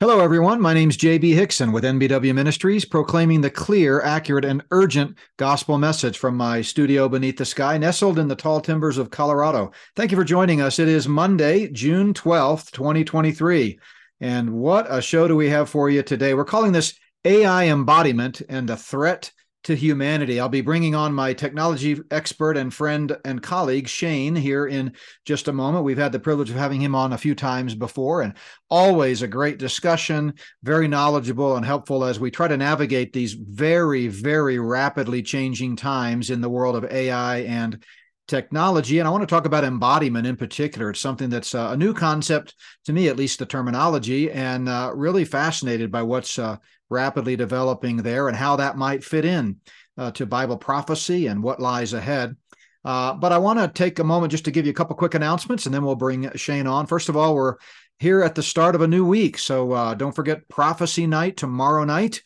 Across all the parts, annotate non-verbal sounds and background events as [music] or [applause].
Hello, everyone. My name is JB Hixson with NBW Ministries, proclaiming the clear, accurate, and urgent gospel message from my studio beneath the sky, nestled in the tall timbers of Colorado. Thank you for joining us. It is Monday, June 12th, 2023. And what a show do we have for you today? We're calling this AI Embodiment and a Threat to humanity. I'll be bringing on my technology expert and friend and colleague, Shane, here in just a moment. We've had the privilege of having him on a few times before, and always a great discussion, very knowledgeable and helpful as we try to navigate these very, very rapidly changing times in the world of AI and technology. And I want to talk about embodiment in particular. It's something that's uh, a new concept to me, at least the terminology, and uh, really fascinated by what's uh, rapidly developing there and how that might fit in uh, to Bible prophecy and what lies ahead. Uh, but I want to take a moment just to give you a couple quick announcements and then we'll bring Shane on. First of all, we're here at the start of a new week. So uh, don't forget Prophecy Night tomorrow night.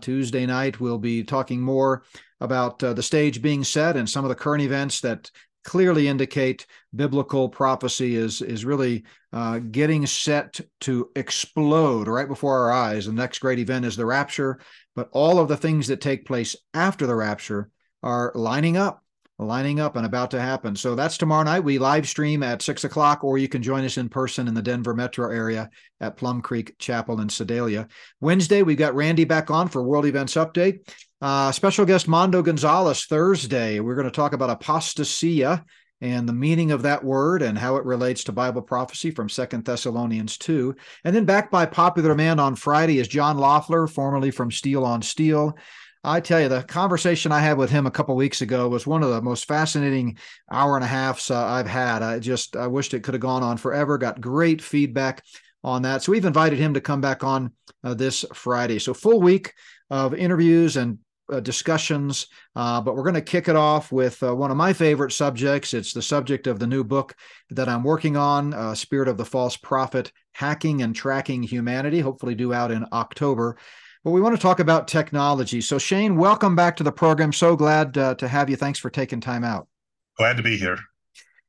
Tuesday night, we'll be talking more about uh, the stage being set and some of the current events that clearly indicate biblical prophecy is is really uh, getting set to explode right before our eyes. The next great event is the rapture, but all of the things that take place after the rapture are lining up, lining up, and about to happen. So that's tomorrow night. We live stream at six o'clock, or you can join us in person in the Denver metro area at Plum Creek Chapel in Sedalia. Wednesday, we've got Randy back on for World Events Update. Uh, special guest Mondo Gonzalez Thursday. We're going to talk about apostasia and the meaning of that word and how it relates to Bible prophecy from Second Thessalonians 2. And then back by popular demand on Friday is John Loeffler, formerly from Steel on Steel. I tell you, the conversation I had with him a couple weeks ago was one of the most fascinating hour and a halfs uh, I've had. I just I wished it could have gone on forever. Got great feedback on that. So we've invited him to come back on uh, this Friday. So full week of interviews and uh, discussions, uh, but we're going to kick it off with uh, one of my favorite subjects. It's the subject of the new book that I'm working on, uh, Spirit of the False Prophet Hacking and Tracking Humanity, hopefully due out in October. But we want to talk about technology. So, Shane, welcome back to the program. So glad uh, to have you. Thanks for taking time out. Glad to be here.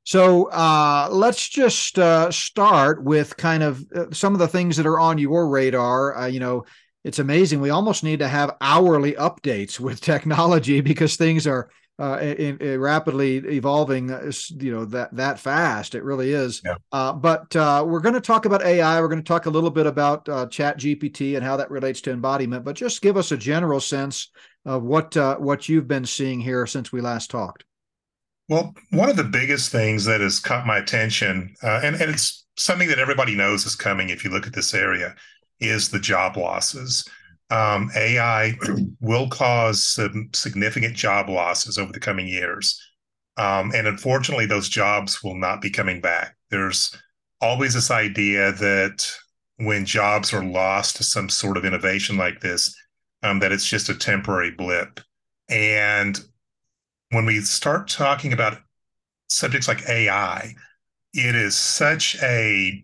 So uh, let's just uh, start with kind of uh, some of the things that are on your radar. Uh, you know, it's amazing. We almost need to have hourly updates with technology because things are uh, in, in rapidly evolving. Uh, you know that that fast. It really is. Yeah. Uh, but uh, we're going to talk about AI. We're going to talk a little bit about uh, Chat GPT and how that relates to embodiment. But just give us a general sense of what uh, what you've been seeing here since we last talked. Well, one of the biggest things that has caught my attention, and and it's something that everybody knows is coming if you look at this area is the job losses. Um, AI [clears throat] will cause some significant job losses over the coming years. Um, and unfortunately, those jobs will not be coming back. There's always this idea that when jobs are lost to some sort of innovation like this, um, that it's just a temporary blip. And when we start talking about subjects like AI, it is such a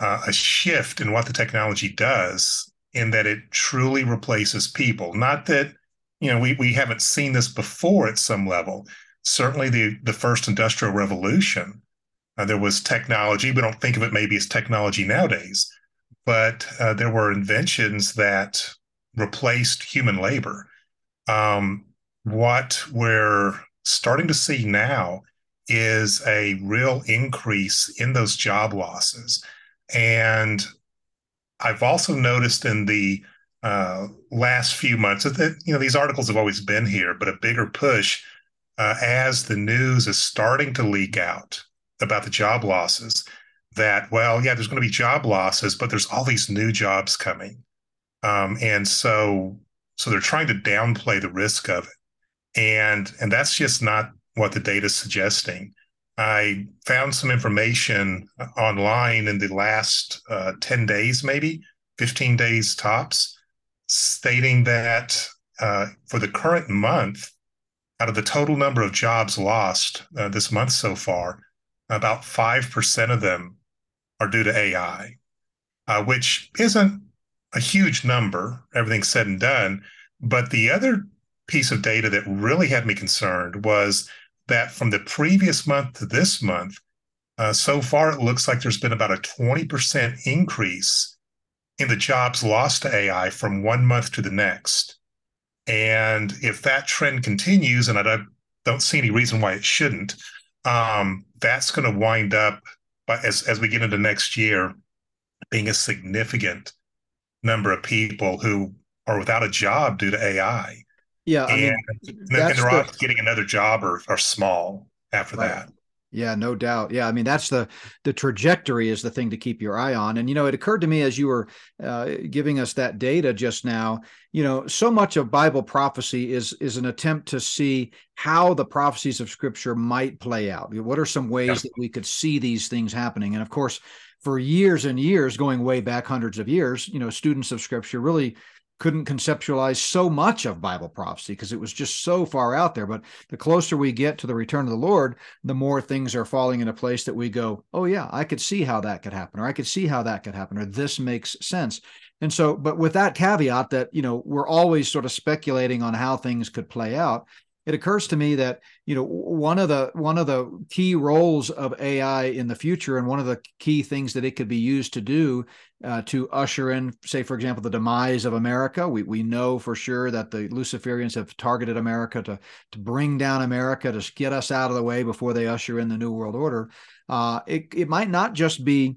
uh, a shift in what the technology does in that it truly replaces people. Not that you know we we haven't seen this before at some level. Certainly, the the first industrial revolution, uh, there was technology. We don't think of it maybe as technology nowadays, but uh, there were inventions that replaced human labor. Um, what we're starting to see now is a real increase in those job losses and I've also noticed in the uh, last few months that you know these articles have always been here, but a bigger push uh, as the news is starting to leak out about the job losses. That well, yeah, there's going to be job losses, but there's all these new jobs coming, um, and so so they're trying to downplay the risk of it, and and that's just not what the data is suggesting. I found some information online in the last uh, 10 days, maybe 15 days tops, stating that uh, for the current month, out of the total number of jobs lost uh, this month so far, about 5% of them are due to AI, uh, which isn't a huge number, everything said and done. But the other piece of data that really had me concerned was that from the previous month to this month, uh, so far it looks like there's been about a 20% increase in the jobs lost to AI from one month to the next. And if that trend continues, and I don't, see any reason why it shouldn't, um, that's going to wind up, as as we get into next year, being a significant number of people who are without a job due to AI. Yeah, I and, mean, and they're the, getting another job or are small after right. that. Yeah, no doubt. Yeah, I mean that's the the trajectory is the thing to keep your eye on. And you know, it occurred to me as you were uh, giving us that data just now. You know, so much of Bible prophecy is is an attempt to see how the prophecies of Scripture might play out. What are some ways that we could see these things happening? And of course, for years and years, going way back hundreds of years, you know, students of Scripture really couldn't conceptualize so much of Bible prophecy because it was just so far out there. But the closer we get to the return of the Lord, the more things are falling into place that we go, oh, yeah, I could see how that could happen, or I could see how that could happen, or this makes sense. And so, but with that caveat that, you know, we're always sort of speculating on how things could play out it occurs to me that you know one of the one of the key roles of AI in the future, and one of the key things that it could be used to do uh, to usher in, say, for example, the demise of America. We we know for sure that the Luciferians have targeted America to to bring down America to get us out of the way before they usher in the New World Order. Uh, it it might not just be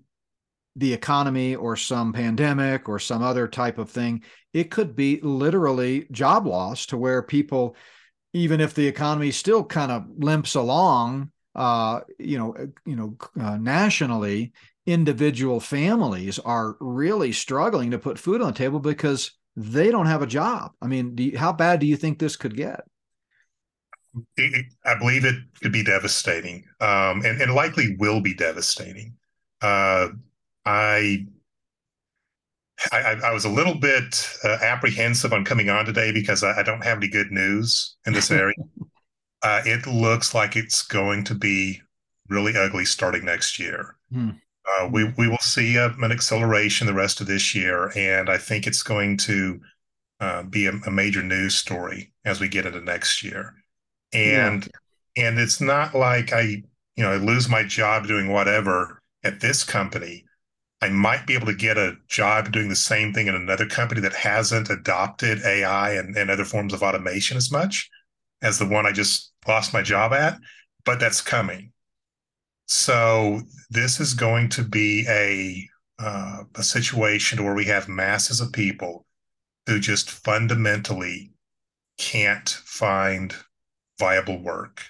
the economy or some pandemic or some other type of thing. It could be literally job loss to where people even if the economy still kind of limps along, uh, you know, uh, you know, uh, nationally, individual families are really struggling to put food on the table because they don't have a job. I mean, you, how bad do you think this could get? It, I believe it could be devastating, um, and, and likely will be devastating. Uh, I I, I, was a little bit uh, apprehensive on coming on today because I, I, don't have any good news in this [laughs] area. uh, it looks like it's going to be really ugly starting next year. Hmm. Uh, we we will see a, an acceleration the rest of this year, and I think it's going to uh, be a, a, major news story as we get into next year. And yeah. and it's not like I you know I lose my job doing whatever at this company I might be able to get a job doing the same thing in another company that hasn't adopted AI and, and other forms of automation as much as the one I just lost my job at, but that's coming. So this is going to be a uh, a situation where we have masses of people who just fundamentally can't find viable work.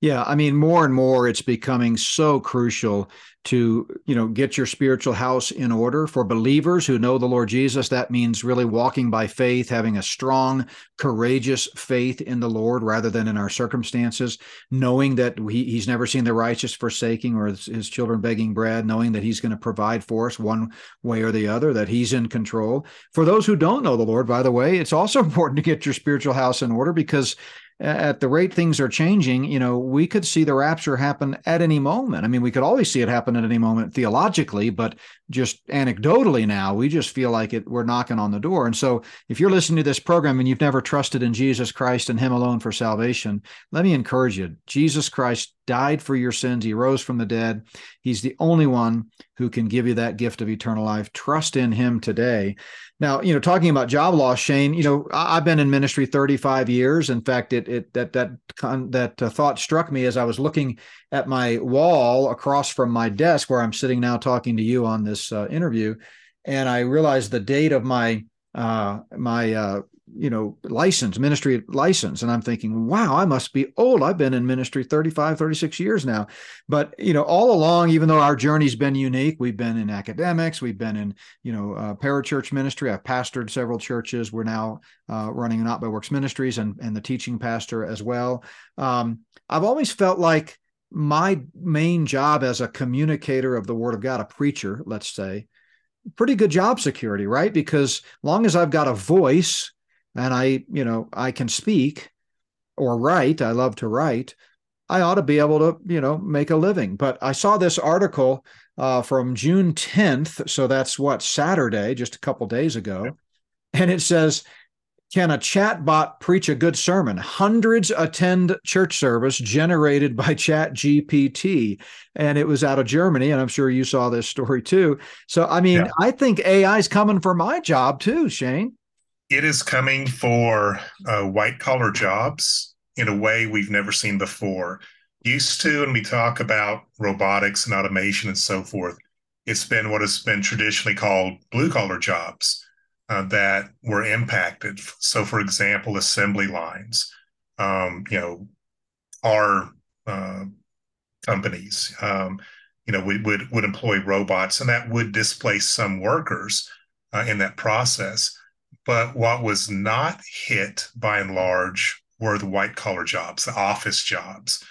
Yeah, I mean, more and more, it's becoming so crucial to you know get your spiritual house in order. For believers who know the lord jesus that means really walking by faith having a strong courageous faith in the lord rather than in our circumstances knowing that he, he's never seen the righteous forsaking or his, his children begging bread knowing that he's going to provide for us one way or the other that he's in control. For those who don't know the lord by the way it's also [laughs] important to get your spiritual house in order because at the rate things are changing, you know, we could see the rapture happen at any moment. I mean, we could always see it happen at any moment theologically, but just anecdotally now, we just feel like it we're knocking on the door. And so, if you're listening to this program and you've never trusted in Jesus Christ and him alone for salvation, let me encourage you. Jesus Christ died for your sins. He rose from the dead. He's the only one who can give you that gift of eternal life. Trust in him today. Now, you know, talking about job loss, Shane, you know, I've been in ministry 35 years. In fact, it, it that that that uh, thought struck me as I was looking at my wall across from my desk where I'm sitting now talking to you on this uh, interview, and I realized the date of my uh, my uh, you know license ministry license. And i'm thinking wow i must be old. I've been in ministry 35 36 years now. But you know all along even though our journey's been unique we've been in academics we've been in you know uh, parachurch ministry. I've pastored several churches. We're now uh, running not by works ministries and, and the teaching pastor as well. Um, i've always felt like my main job as a communicator of the word of god a preacher let's say pretty good job security right? Because long as i've got a voice and I, you know, I can speak or write, I love to write, I ought to be able to, you know, make a living. But I saw this article uh, from June 10th. So that's what, Saturday, just a couple days ago. And it says, can a chatbot preach a good sermon? Hundreds attend church service generated by [laughs] Chat GPT, and it was out of Germany. And I'm sure you saw this story too. So, I mean. I think AI is coming for my job too, Shane. It is coming for uh, white collar jobs in a way we've never seen before. Used to, when we talk about robotics and automation and so forth, it's been what has been traditionally called blue collar jobs uh, that were impacted. So, for example, assembly lines, um, you know, our uh, companies, um, you know, would, would would employ robots, and that would displace some workers uh, in that process. But what was not hit, by and large, were the white collar jobs, the office jobs,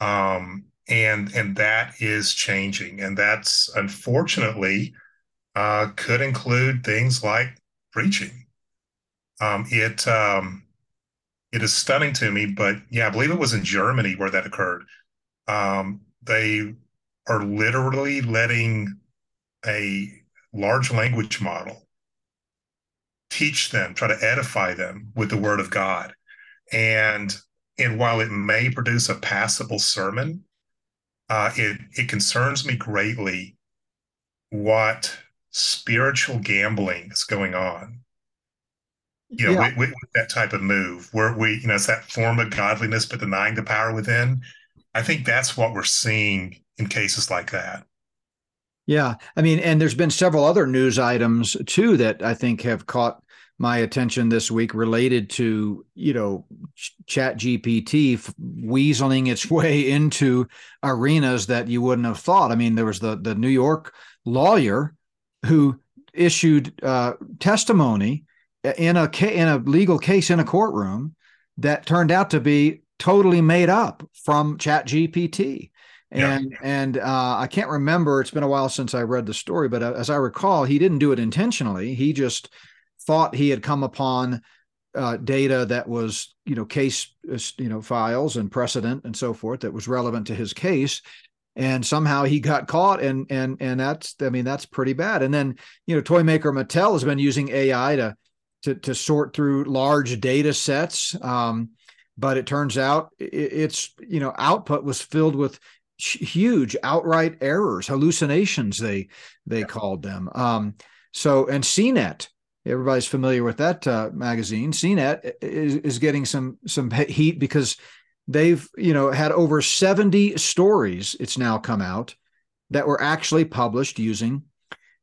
um, and and that is changing, and that's unfortunately uh, could include things like preaching. Um, it um, it is stunning to me, but yeah, I believe it was in Germany where that occurred. Um, they are literally letting a large language model teach them, try to edify them with the word of God. And and while it may produce a passable sermon, uh, it it concerns me greatly what spiritual gambling is going on. You know, yeah. with, with, that type of move, where we, you know, it's that form of godliness but denying the power within. I think that's what we're seeing in cases like that. Yeah, I mean, and there's been several other news items too that I think have caught my attention this week related to you know chat gpt weaseling its [laughs] way into arenas that you wouldn't have thought i mean there was the the new york lawyer who issued uh, testimony in a in a legal case in a courtroom that turned out to be totally made up from Chat GPT. And yeah. and uh, I can't remember. It's been a while since I read the story, but uh, as I recall, he didn't do it intentionally. He just thought he had come upon uh, data that was you know case you know files and precedent and so forth that was relevant to his case and somehow he got caught and and and that's i mean that's pretty bad and then you know toy maker mattel has been using ai to to, to sort through large data sets um, but it turns out it's you know output was filled with huge outright errors hallucinations they they yeah. called them. Um, so and cnet everybody's familiar with that uh, magazine. Cnet is, is getting some some heat because they've you know had over 70 stories it's now come out that were actually published using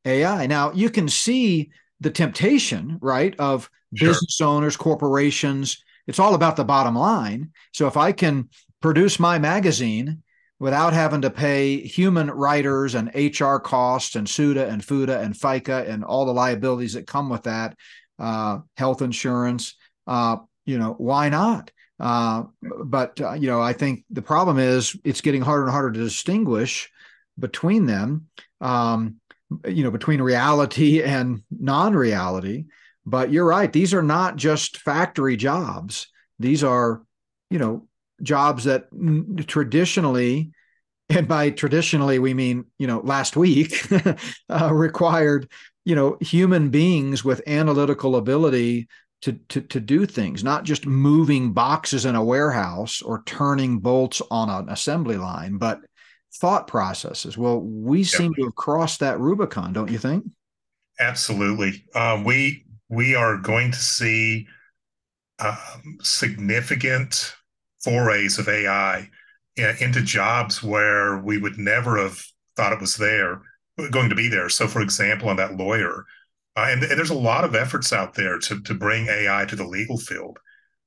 ai now you can see the temptation right of sure. business owners corporations. It's all about the bottom line. So if i can produce my magazine without having to pay human writers and hr costs and SUTA and FUTA and fica and all the liabilities that come with that uh, health insurance uh, you know why not uh, but uh, you know, I think the problem is it's getting harder and harder to distinguish between them. Um, you know, between reality [laughs] and non-reality. But you're right; these are not just factory jobs. These are, you know, jobs that traditionally, and by traditionally we mean you know last week, [laughs] uh, required you know human beings with analytical ability to, to, to do things, not just moving boxes in a warehouse or turning bolts on an assembly line, but thought processes. Well, we yep. seem to have crossed that Rubicon, don't you think? Absolutely. Um, we we are going to see um, significant forays of AI into jobs where we would never have thought it was there, going to be there. So, for example, on that lawyer, uh, and, and, there's a lot of efforts out there to, to bring AI to the legal field.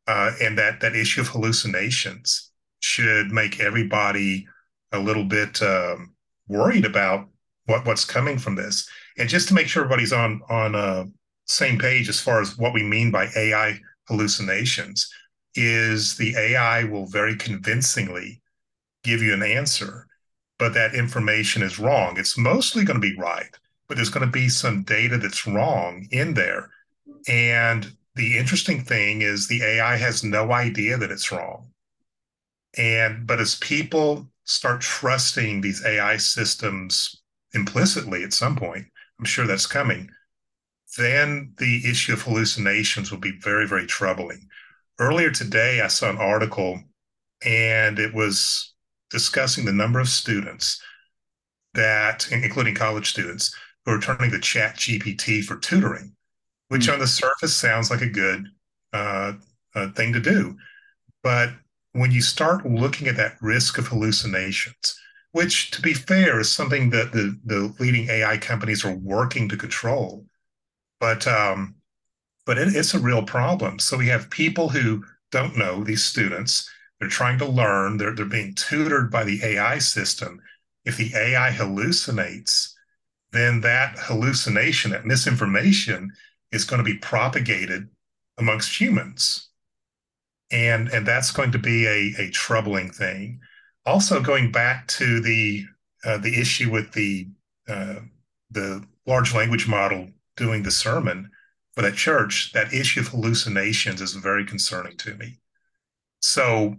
Uh, and that, that issue of hallucinations should make everybody a little bit um, worried about what, what's coming from this. And just to make sure everybody's on on uh, same page as far as what we mean by AI hallucinations, is the AI will very convincingly give you an answer, but that information is wrong. It's mostly going to be right but there's going to be some data that's wrong in there. And the interesting thing is the AI has no idea that it's wrong. And but as people start trusting these AI systems implicitly at some point, I'm sure that's coming. then the issue of hallucinations will be very, very troubling. Earlier today, I saw an article and it was discussing the number of students that, including college students, who are turning to Chat GPT for tutoring, which mm-hmm. on the surface sounds like a good uh, uh, thing to do. But when you start looking at that risk of hallucinations, which to be fair is something that the, the leading AI companies are working to control, but um, but it, it's a real problem. So we have people who don't know these students. They're trying to learn. They're they're being tutored by the AI system. If the AI hallucinates, then that hallucination, that misinformation, is going to be propagated amongst humans and and that's going to be a, a troubling thing. Also, going back to the uh, the issue with the uh, the large language model doing the sermon for that church, that issue of hallucinations is very concerning to me. So,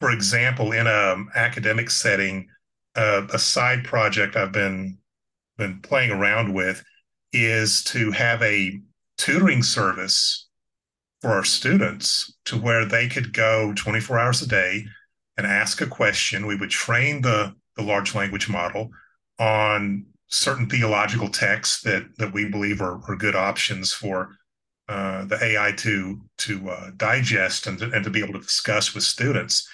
for example, in an academic setting, uh, a side project I've been been playing around with is to have a tutoring service for our students to where they could go 24 hours a day and ask a question. We would train the, the large language model on certain theological texts that, that we believe are, are good options for uh, the AI to, to uh, digest and to, and to be able to discuss with students.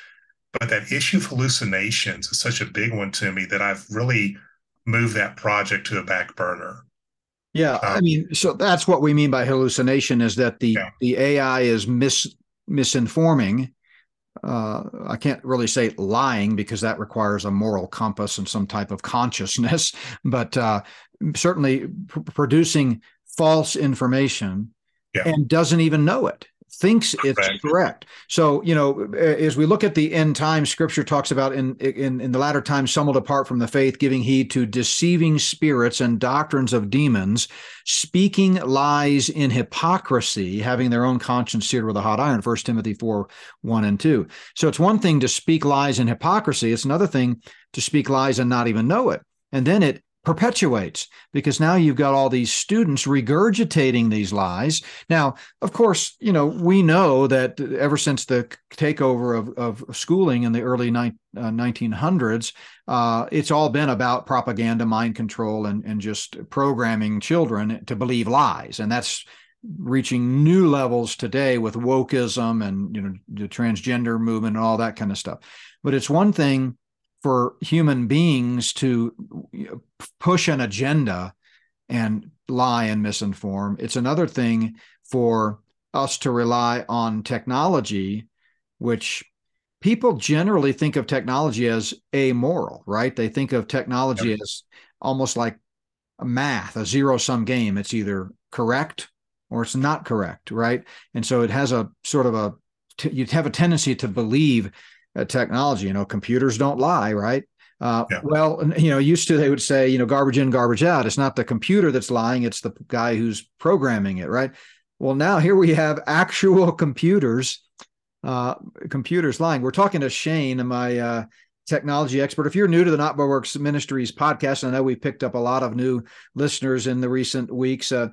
But that issue of hallucinations is such a big one to me that I've really moved that project to a back burner. Yeah, I um, mean, so that's what we mean by hallucination is that the yeah. the AI is mis misinforming. Uh, I can't really say lying because that requires a moral compass and some type of consciousness, [laughs] but uh, certainly pr- producing false information yeah. and doesn't even know it thinks it's correct. correct. So, you know, as we look at the end time, scripture talks about in, in, in the latter times, some will depart from the faith, giving heed to deceiving spirits and doctrines of demons, speaking lies in hypocrisy, having their own conscience seared with a hot iron, First Timothy 4, 1 and 2. So it's one thing to speak lies in hypocrisy. It's another thing to speak lies and not even know it. And then it perpetuates because now you've got all these students regurgitating these lies. Now, of course, you know, we know that ever since the takeover of, of schooling in the early ni- uh, 1900s, uh, it's all been about propaganda, mind control, and, and just programming children to believe lies. And that's reaching new levels today with wokeism and, you know, the transgender movement and all that kind of stuff. But it's one thing for human beings to push an agenda and lie and misinform. It's another thing for us to rely on technology, which people generally think of technology as amoral, right? They think of technology yep. as almost like a math, a zero sum game. It's either correct or it's not correct, right? And so it has a sort of a, you have a tendency to believe technology. You know, computers don't lie, right? Uh, yeah. Well, you know, used to they would say, you know, garbage in, garbage out. It's not the computer that's lying; it's the guy who's programming it, right? Well, now here we have actual computers, uh, computers lying. We're talking to Shane, my uh, technology expert. If you're new to the Not Works Ministries podcast, I know we picked up a lot of new listeners in the recent weeks. Uh,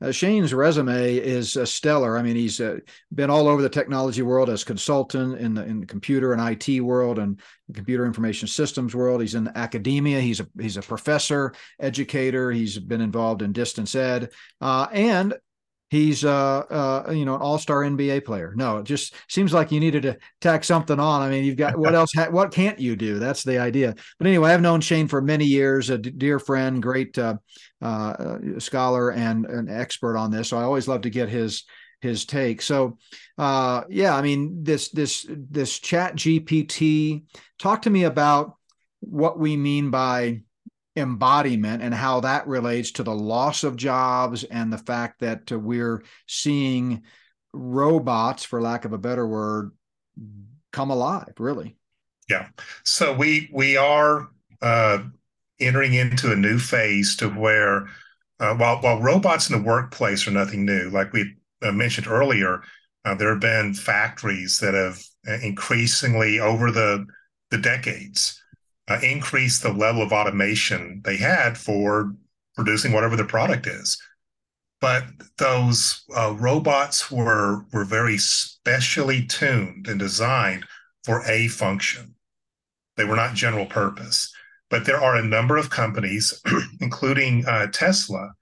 uh, Shane's resume is uh, stellar. I mean, he's uh, been all over the technology world as consultant in the in the computer and IT world and computer information systems world. He's in academia. He's a he's a professor, educator. He's been involved in distance ed, uh, and he's uh, uh, you know an all-star NBA player. No, it just seems like you needed to tack something on. I mean, you've got what [laughs] else? Ha- what can't you do? That's the idea. But anyway, I've known Shane for many years, a d- dear friend, great uh, uh, scholar, and an expert on this. So I always love to get his his take. So uh, yeah, I mean this this this Chat GPT. Talk to me about what we mean by embodiment and how that relates to the loss of jobs and the fact that uh, we're seeing robots, for lack of a better word, come alive. Really. Yeah. So we we are uh, entering into a new phase to where uh, while while robots in the workplace are nothing new, like we uh, mentioned earlier, uh, there have been factories that have uh, increasingly over the the decades uh, increase the level of automation they had for producing whatever the product is. but those uh, robots were were very specially tuned and designed for a function. They were not general purpose. But there are a number of companies, [clears throat] including uh, Tesla,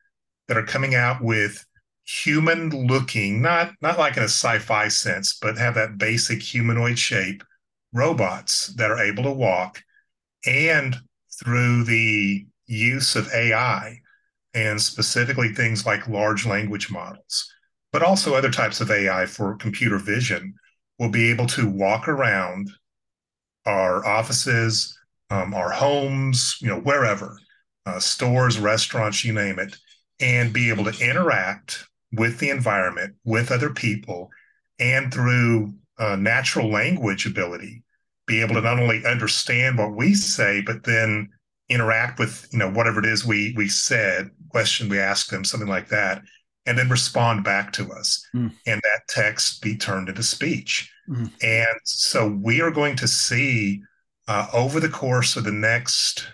that are coming out with human looking, not not like in a sci-fi sense, but have that basic humanoid shape robots that are able to walk and through the use of AI and specifically things like large language models, but also other types of AI for computer vision will be able to walk around our offices, um, our homes, you know, wherever, uh, stores, restaurants, you name it, and be able to interact with the environment, with other people, and through uh, natural language ability, be able to not only understand what we say, but then interact with you know whatever it is we we said, question we asked them, something like that, and then respond back to us, mm. and that text be turned into speech. Mm. And so we are going to see uh, over the course of the next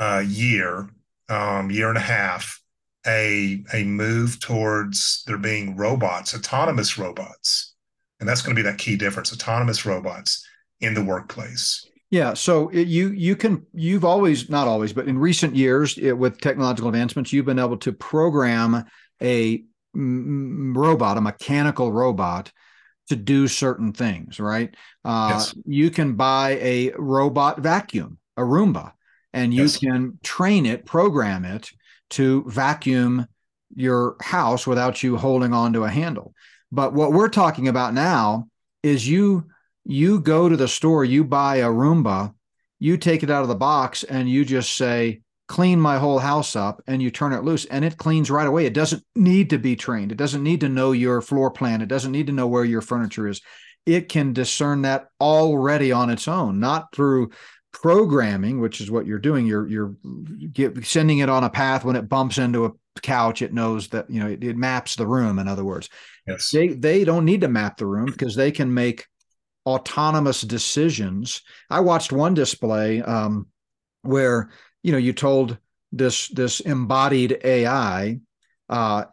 uh, year, um, year and a half, a a move towards there being robots, autonomous robots, and that's going to be that key difference: autonomous robots in the workplace. Yeah, so it, you you can you've always not always, but in recent years it, with technological advancements, you've been able to program a m- robot, a mechanical robot, to do certain things. Right? Uh, yes. You can buy a robot vacuum, a Roomba, and you yes. can train it, program it to vacuum your house without you holding on to a handle. But what we're talking about now is you you go to the store, you buy a Roomba, you take it out of the box and you just say, clean my whole house up and you turn it loose and it cleans right away. It doesn't need to be trained. It doesn't need to know your floor plan. It doesn't need to know where your furniture is. It can discern that already on its own, not through programming, which is what you're doing. You're you're get, sending it on a path when it bumps into a couch. It knows that you know it, it maps the room. In other words, yes, they they don't need to map the room because they can make autonomous decisions. I watched one display um, where you know you told this this embodied AI, uh,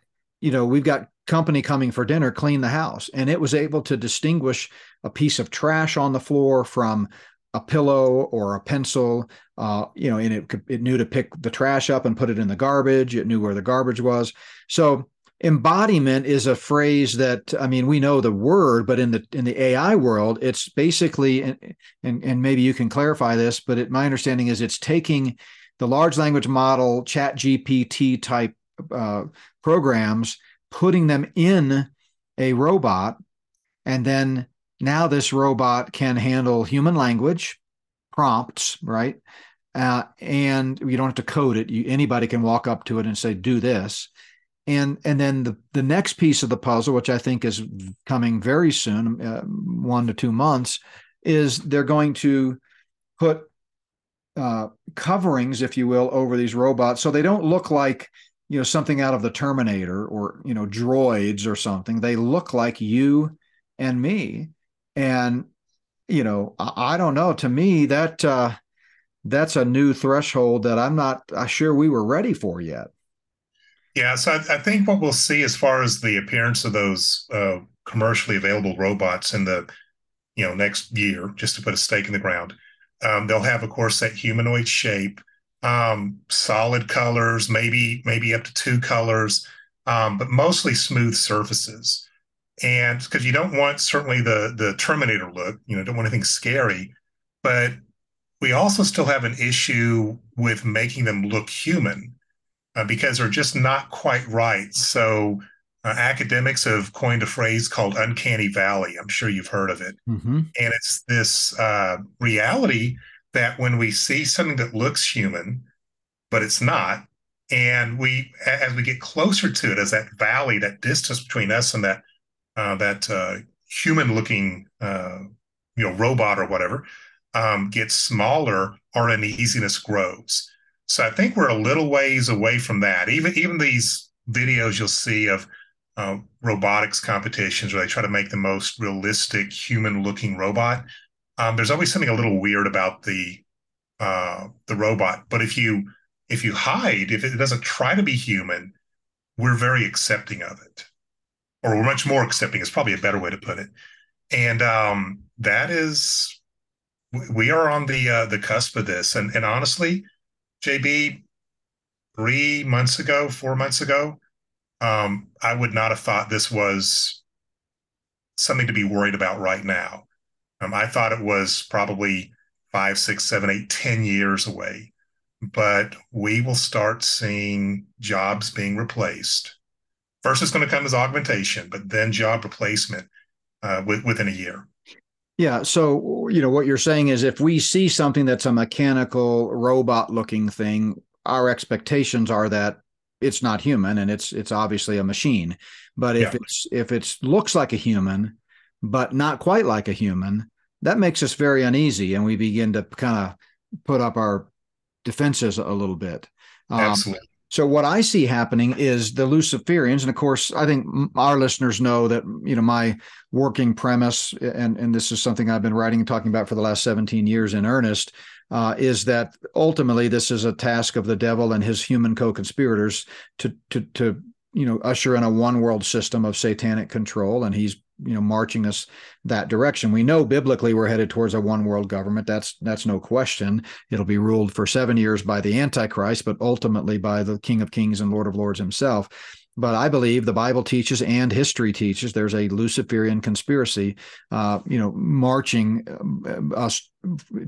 you know, we've got company coming for dinner, clean the house, and it was able to distinguish a piece of trash on the floor from a pillow or a pencil. Uh, you know, and it it knew to pick the trash up and put it in the garbage. It knew where the garbage was. So embodiment is a phrase that i mean we know the word but in the in the ai world it's basically and and, maybe you can clarify this but it, my understanding is it's taking the large language model chat gpt type uh, programs putting them in a robot and then now this robot can handle human language prompts right? Uh, and you don't have to code it. You, anybody can walk up to it and say do this and and then the the next piece of the puzzle which i think is coming very soon uh, one to two months is they're going to put uh, coverings if you will over these robots so they don't look like you know something out of the terminator or you know droids or something. They look like you and me. And you know i, I don't know. To me that uh that's a new threshold that i'm not sure we were ready for yet yeah, so I, I, think what we'll see as far as the appearance of those uh, commercially available robots in the you know next year, just to put a stake in the ground, um, they'll have, of course, that humanoid shape, um, solid colors, maybe maybe up to two colors, um, but mostly smooth surfaces. And because you don't want certainly the the Terminator look, you know, don't want anything scary, but we also still have an issue with making them look human uh, because they're just not quite right. So uh, academics have coined a phrase called uncanny valley. I'm sure you've heard of it. Mm-hmm. And it's this uh, reality that when we see something that looks human, but it's not, and we as we get closer to it, as that valley, that distance between us and that uh, that uh, human-looking uh, you know robot or whatever um, gets smaller, our uneasiness grows. So I think we're a little ways away from that. Even even these videos you'll see of uh, robotics competitions where they try to make the most realistic human-looking robot. Um, there's always something a little weird about the uh, the robot. But if you if you hide, if it doesn't try to be human, we're very accepting of it, or we're much more accepting. Is probably a better way to put it. And um, that is, we are on the uh, the cusp of this. And and honestly, JB, three months ago, four months ago, um, I would not have thought this was something to be worried about right now. Um, I thought it was probably five, six, seven, eight, ten years away. But we will start seeing jobs being replaced. First, it's going to come as augmentation, but then job replacement uh, with, within a year. Yeah. So, you know, what you're saying is if we see something that's a mechanical robot looking thing, our expectations are that it's not human and it's it's obviously a machine. But if yeah. it's if it looks like a human, but not quite like a human, that makes us very uneasy and we begin to kind of put up our defenses a little bit. Um, Absolutely. So what I see happening is the Luciferians, and of course, I think our listeners know that you know my working premise, and and this is something I've been writing and talking about for the last 17 years in earnest, uh, is that ultimately this is a task of the devil and his human co-conspirators to to to you know usher in a one world system of satanic control, and he's you know marching us that direction. We know biblically we're headed towards a one world government. That's that's no question. It'll be ruled for 7 years by the antichrist but ultimately by the king of kings and lord of lords himself. But I believe the Bible teaches and history teaches there's a Luciferian conspiracy, uh, you know, marching uh, us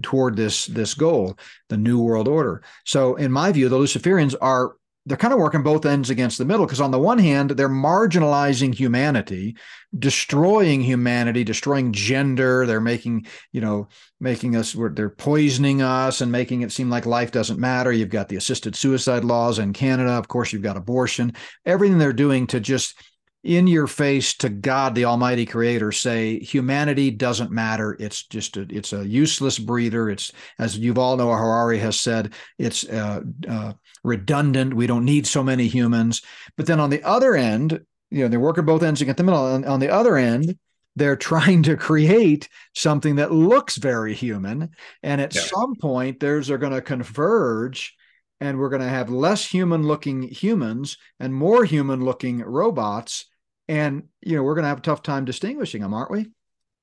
toward this this goal, the New World Order. So, in my view, the Luciferians are they're kind of working both ends against the middle because on the one hand they're marginalizing humanity destroying humanity destroying gender. They're making you know making us they're poisoning us and making it seem like life doesn't matter. You've got the assisted suicide laws in canada. Of course you've got abortion. Everything they're doing to just in your face to God, the Almighty Creator, say humanity doesn't matter. It's just a, it's a useless breeder. It's as you've all know, Harari has said, it's uh, uh, redundant. We don't need so many humans. But then on the other end, you know, they're working both ends to get the middle. On, on the other end, they're [laughs] trying to create something that looks very human, and at yeah. some point, theirs are going to converge and we're going to have less human looking humans and more human looking robots and you know we're going to have a tough time distinguishing them aren't we?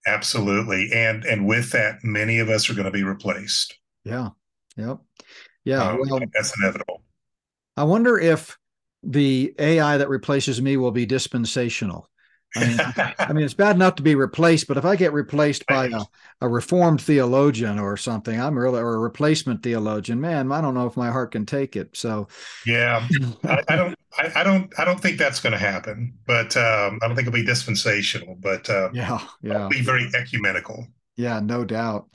Absolutely and and with that many of us are going to be replaced. Yeah yep yeah um, well, that's inevitable. I wonder if the ai that replaces me will be dispensational I mean, I mean, it's bad enough to be replaced, but if I get replaced by a, a reformed theologian or something, I'm really or a replacement theologian, man, I don't know if my heart can take it. So, yeah, [laughs] I, I, don't, I, I, don't, I don't think that's going to happen. But um, I don't think it'll be dispensational. But uh, yeah, yeah, be very ecumenical. Yeah, no doubt.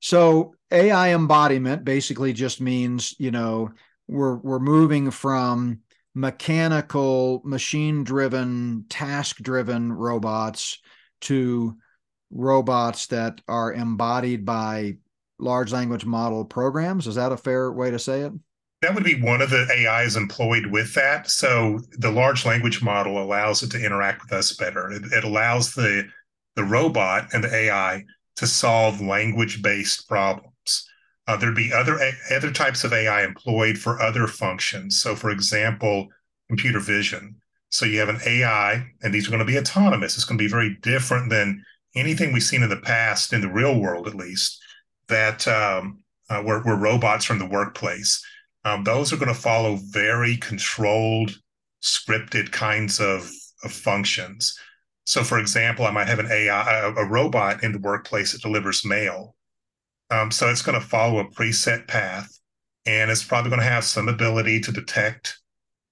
So AI embodiment basically just means you know we're we're moving from mechanical, machine driven, task driven robots to robots that are embodied by large language model programs. Is that a fair way to say it? That would be one of the AIs employed with that. So the large language model allows it to interact with us better. It, it allows the the robot and the AI to solve language based problems. Uh, there'd be other other types of AI employed for other functions. So, for example, computer vision. So you have an AI, and these are going to be autonomous. It's going to be very different than anything we've seen in the past, in the real world at least, that um, uh, were, were robots from the workplace. Um, those are going to follow very controlled, scripted kinds of, of functions. So, for example, I might have an AI, a, a robot in the workplace that delivers mail. Um, so it's going to follow a preset path, and it's probably going to have some ability to detect,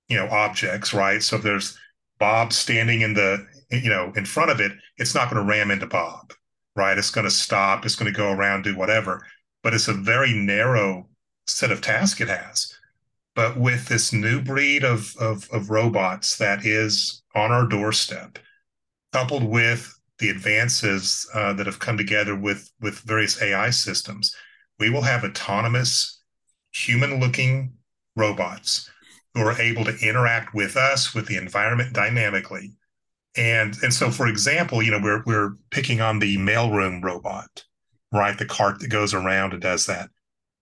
you know, objects, right? So if there's Bob standing in the, you know, in front of it, it's not going to ram into Bob, right? It's going to stop. It's going to go around, do whatever. But it's a very narrow set of tasks it has. But with this new breed of, of, of robots that is on our doorstep, coupled with the advances uh, that have come together with with various AI systems, we will have autonomous, human-looking robots who are able to interact with us, with the environment dynamically. And and so, for example, you know, we're we're picking on the mailroom robot, right? The cart that goes around and does that.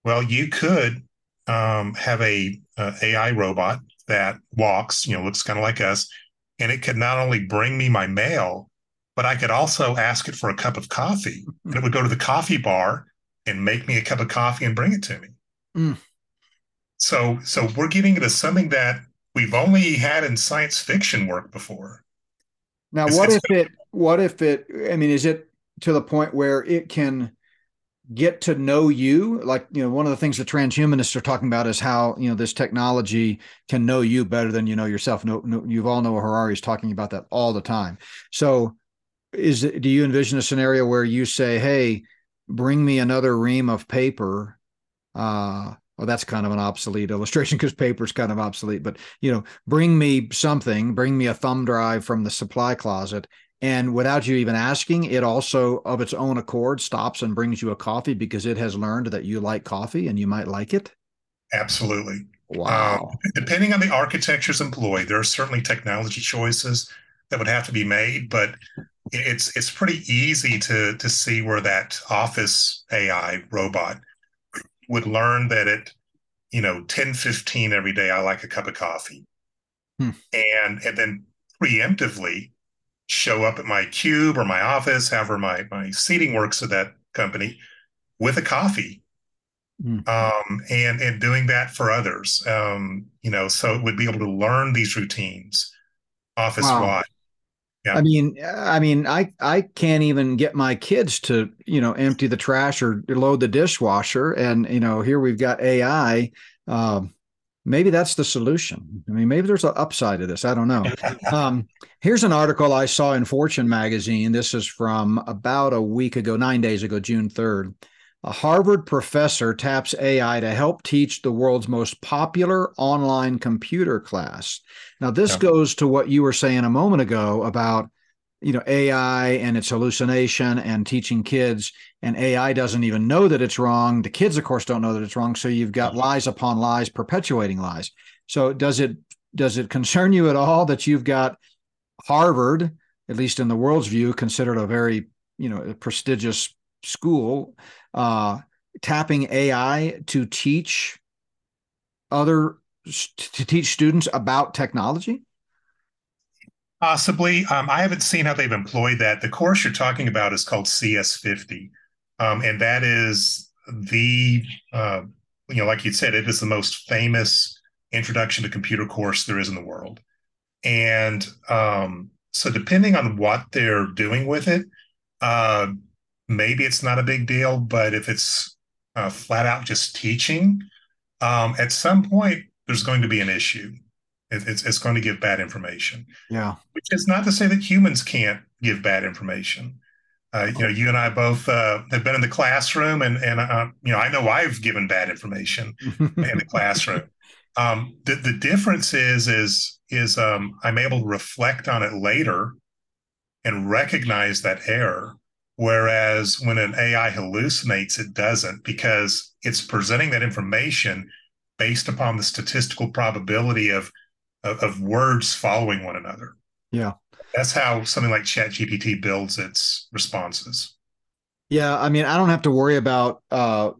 Well, you could um, have a uh, AI robot that walks, you know, looks kind of like us, and it could not only bring me my mail, but I could also ask it for a cup of coffee, and it would go to the coffee bar and make me a cup of coffee and bring it to me. Mm. So, so we're getting into something that we've only had in science fiction work before. Now, it's, what it's, if it? What if it? I mean, is it to the point where it can get to know you like you know one of the things the transhumanists are talking about is how you know this technology can know you better than you know yourself no, no you've all know harari is talking about that all the time so is it, do you envision a scenario where you say hey bring me another ream of paper uh well that's kind of an obsolete illustration because paper is kind of obsolete but you know bring me something bring me a thumb drive from the supply closet and without you even asking it also of its own accord stops and brings you a coffee because it has learned that you like coffee and you might like it? Absolutely. Wow. um, depending on the architectures employed there are certainly technology choices that would have to be made but it's it's pretty easy to to see where that office ai robot would learn that at you know 10 15 every day i like a cup of coffee hmm. and and then preemptively show up at my cube or my office, however my my seating works at that company, with a coffee, mm. um, and and doing that for others. Um, you know, so it would be able to learn these routines office wide. Wow. Yeah. I mean, I mean, I I can't even get my kids to you know empty the trash or load the dishwasher, and you know here we've got AI. Um, maybe that's the solution. I mean, maybe there's an upside to this. I don't know. [laughs] Um, here's an article I saw in Fortune magazine. This is from about a week ago, nine days ago, June 3rd. A Harvard professor taps AI to help teach the world's most popular online computer class. Now, this yeah. goes to what you were saying a moment ago about you know AI and its hallucination and teaching kids and AI doesn't even know that it's wrong. The kids of course don't know that it's wrong so you've got lies upon lies perpetuating lies. So does it does it concern you at all that you've got Harvard at least in the world's view considered a very you know prestigious school uh tapping AI to teach other to teach students about technology? Possibly. Um, I haven't seen how they've employed that. The course you're talking about is called CS50. Um, and that is the, uh, you know, like you said, it is the most famous introduction to computer course there is in the world. And um, so, depending on what they're doing with it, uh, maybe it's not a big deal. But if it's uh, flat out just teaching, um, at some point, there's going to be an issue. It, it's it's going to give bad information. Yeah, which is not to say that humans can't give bad information. Uh, you know, you and I both uh, have been in the classroom, and and uh, you know, I know I've given bad information in the classroom. [laughs] Um, the the difference is is is um, I'm able to reflect on it later and recognize that error. Whereas when an AI hallucinates, it doesn't because it's presenting that information based upon the statistical probability of of, of words following one another. Yeah. That's how something like ChatGPT builds its responses. Yeah, I mean, I don't have to worry about uh,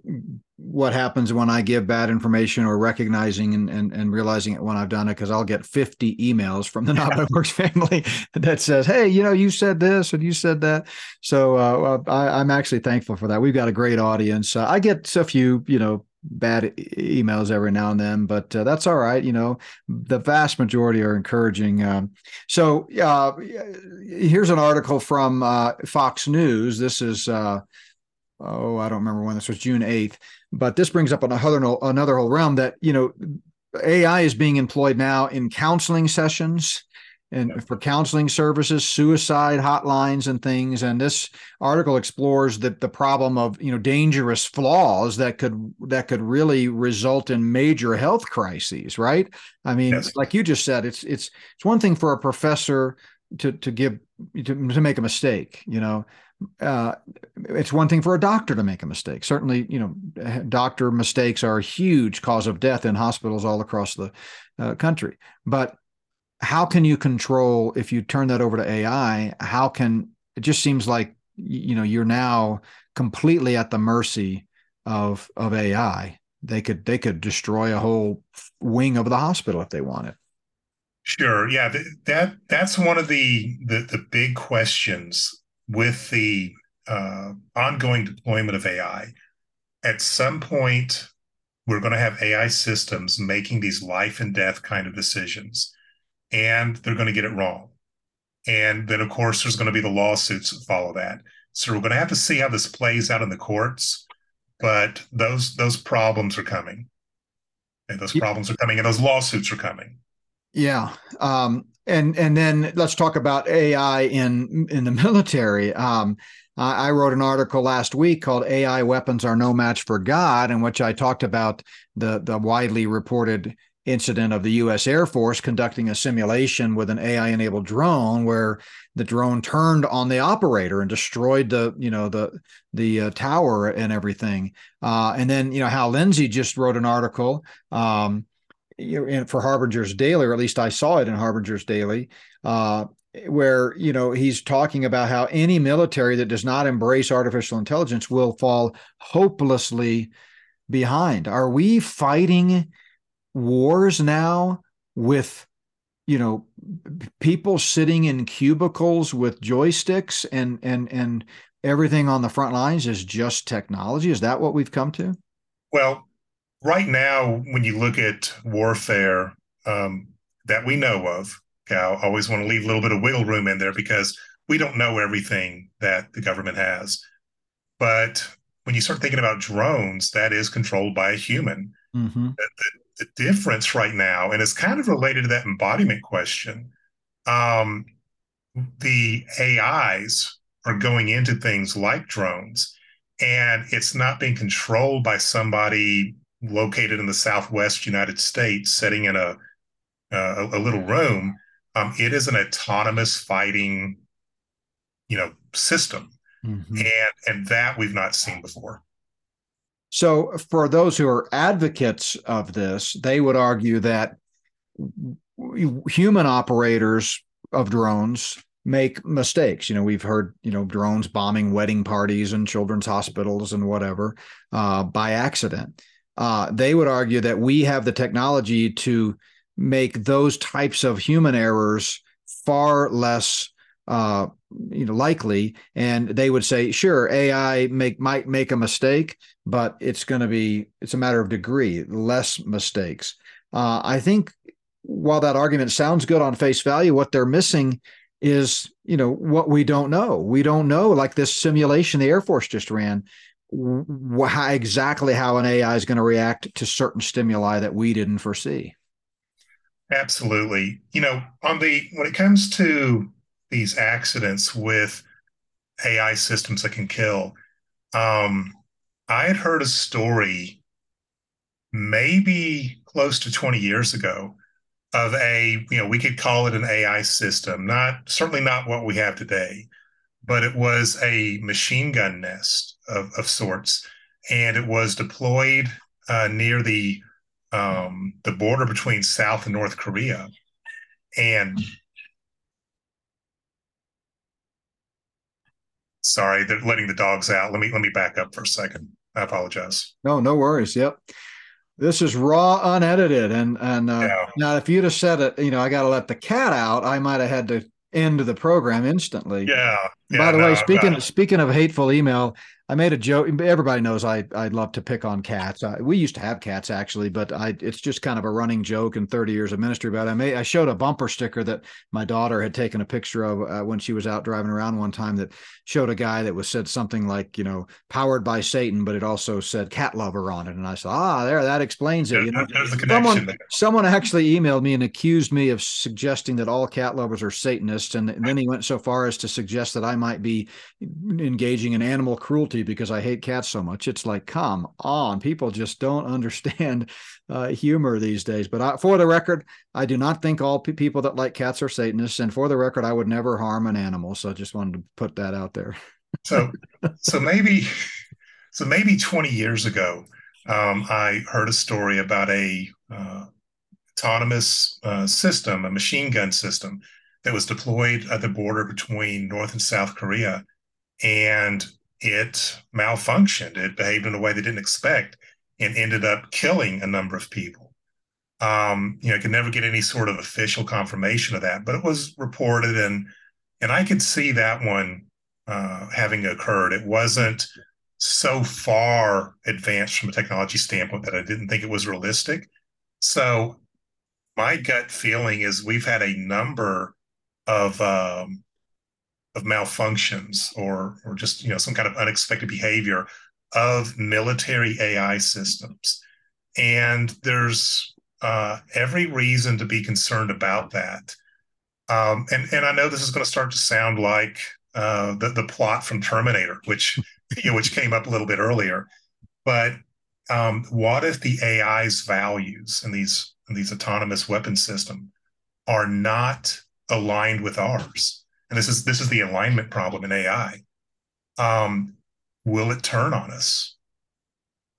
what happens when I give bad information or recognizing and, and, and realizing it when I've done it because I'll get 50 emails from the Not Works family [laughs] that says, "Hey, you know, you said this and you said that." So uh, I, am actually thankful for that. We've got a great audience. Uh, I get a few, you know, bad emails every now and then, but uh, that's all right. You know, the vast majority are encouraging. Um, so uh, here's an article from uh, Fox News. This is, uh, oh, I don't remember when this was, June 8th, but this brings up another, another whole realm that, you know, AI is being employed now in counseling sessions and for counseling services, suicide hotlines and things. And this article explores the, the problem of you know dangerous flaws that could that could really result in major health crises. Right? I mean, yes. like you just said, it's it's it's one thing for a professor to to give to, to make a mistake. You know, uh, it's one thing for a doctor to make a mistake. Certainly, you know, doctor mistakes are a huge cause of death in hospitals all across the uh, country. But how can you control if you turn that over to AI? How can it just seems like you know you're now completely at the mercy of of AI. they could they could destroy a whole wing of the hospital if they wanted. Sure. Yeah. That that's one of the the, the big questions with the uh, ongoing deployment of AI. At some point, we're going to have AI systems making these life and death kind of decisions, and they're going to get it wrong. And then, of course, there's going to be the lawsuits that follow that. So we're going to have to see how this plays out in the courts. But those those problems are coming, and those problems are coming, and those lawsuits are coming. Yeah. Um, and and then let's talk about AI in in the [laughs] military. Um, I wrote an article last week called "AI Weapons Are No Match for God," in which I talked about the the widely reported incident of the U.S. Air Force conducting a simulation with an AI-enabled drone, where the drone turned on the operator and destroyed the you know the the uh, tower and everything. Uh, and then you know Hal Lindsey just wrote an article. Um, you know, for Harbinger's Daily, or at least I saw it in Harbinger's Daily, uh, where you know he's talking about how any military that does not embrace artificial intelligence will fall hopelessly behind. Are we fighting wars now with you know people sitting in cubicles with joysticks and and and everything on the front lines is just technology? Is that what we've come to? Well, right now, when you look at warfare um, that we know of, I always want to leave a little bit of wiggle room in there because we don't know everything that the government has. But when you start thinking about drones, that is controlled by a human. Mm-hmm. The, the, the, difference right now, and it's kind of related to that embodiment question, um, the AIs are going into things like drones, and it's not being controlled by somebody located in the Southwest United States, sitting in a a, a little room. Um, it is an autonomous fighting, you know, system, mm-hmm. and and that we've not seen before. So, for those who are advocates of this, they would argue that human operators of drones make mistakes. You know, we've heard, you know, drones bombing wedding parties and children's hospitals and whatever uh, by accident uh, they would argue that we have the technology to make those types of human errors far less uh, you know likely. And they would say sure ai make might make a mistake but it's going to be it's a matter of degree less mistakes. Uh, i think while that argument sounds good on face value what they're missing is you know what we don't know. We don't know like this simulation the air force just ran how, exactly how an AI is going to react to certain stimuli that we didn't foresee. Absolutely. You know, on the when it comes to these accidents with AI systems that can kill, um, I had heard a story maybe close to 20 years ago of a, you know, we could call it an AI system, not certainly not what we have today, but it was a machine gun nest of, of sorts, and it was deployed uh, near the um, the border between South and North Korea, and sorry, they're letting the dogs out. Let me let me back up for a second. I apologize. No, no worries. Yep. This is raw, unedited, and and uh, yeah. now if you'd have said it, you know, I got to let the cat out. I might have had to end the program instantly. Yeah. yeah By the no, way, speaking speaking of hateful email, I made a joke. Everybody knows I I love to pick on cats. I, we used to have cats actually, but I it's just kind of a running joke in 30 years of ministry. But I made I showed a bumper sticker that my daughter had taken a picture of uh, when she was out driving around one time that showed a guy that was said something like you know powered by Satan, but it also said cat lover on it. And I said, ah, there that explains it. you know, someone there. someone actually emailed me and accused me of suggesting that all cat lovers are Satanists, and, and then he went so far as to suggest that I might be engaging in animal cruelty because I hate cats so much. It's like, come on, people just don't [laughs] understand uh, humor these days. But I, for the record, I do not think all people that like cats are Satanists. And for the record, I would never harm an animal. So I just wanted to put that out there. so, [laughs] so maybe, so maybe 20 years ago, um, I heard a story about a uh, autonomous uh, system, a machine gun system that was deployed at the border between North and South Korea. And it malfunctioned. It behaved in a way they didn't expect. and ended up killing a number of people. Um, you know, I could never get any sort of official confirmation of that, but it was reported, and and I could see that one uh, having occurred. It wasn't so far advanced from a technology standpoint that I didn't think it was realistic. So my gut feeling is we've had a number of um, of malfunctions or or just you know some kind of unexpected behavior of military AI systems, and there's uh, every reason to be concerned about that. Um, and and I know this is going to start to sound like uh, the the plot from Terminator, which [laughs] you know, which came up a little bit earlier. But um, what if the AI's values and these these autonomous weapon system are not aligned with ours? And this is this is the alignment problem in AI. Um, will it turn on us?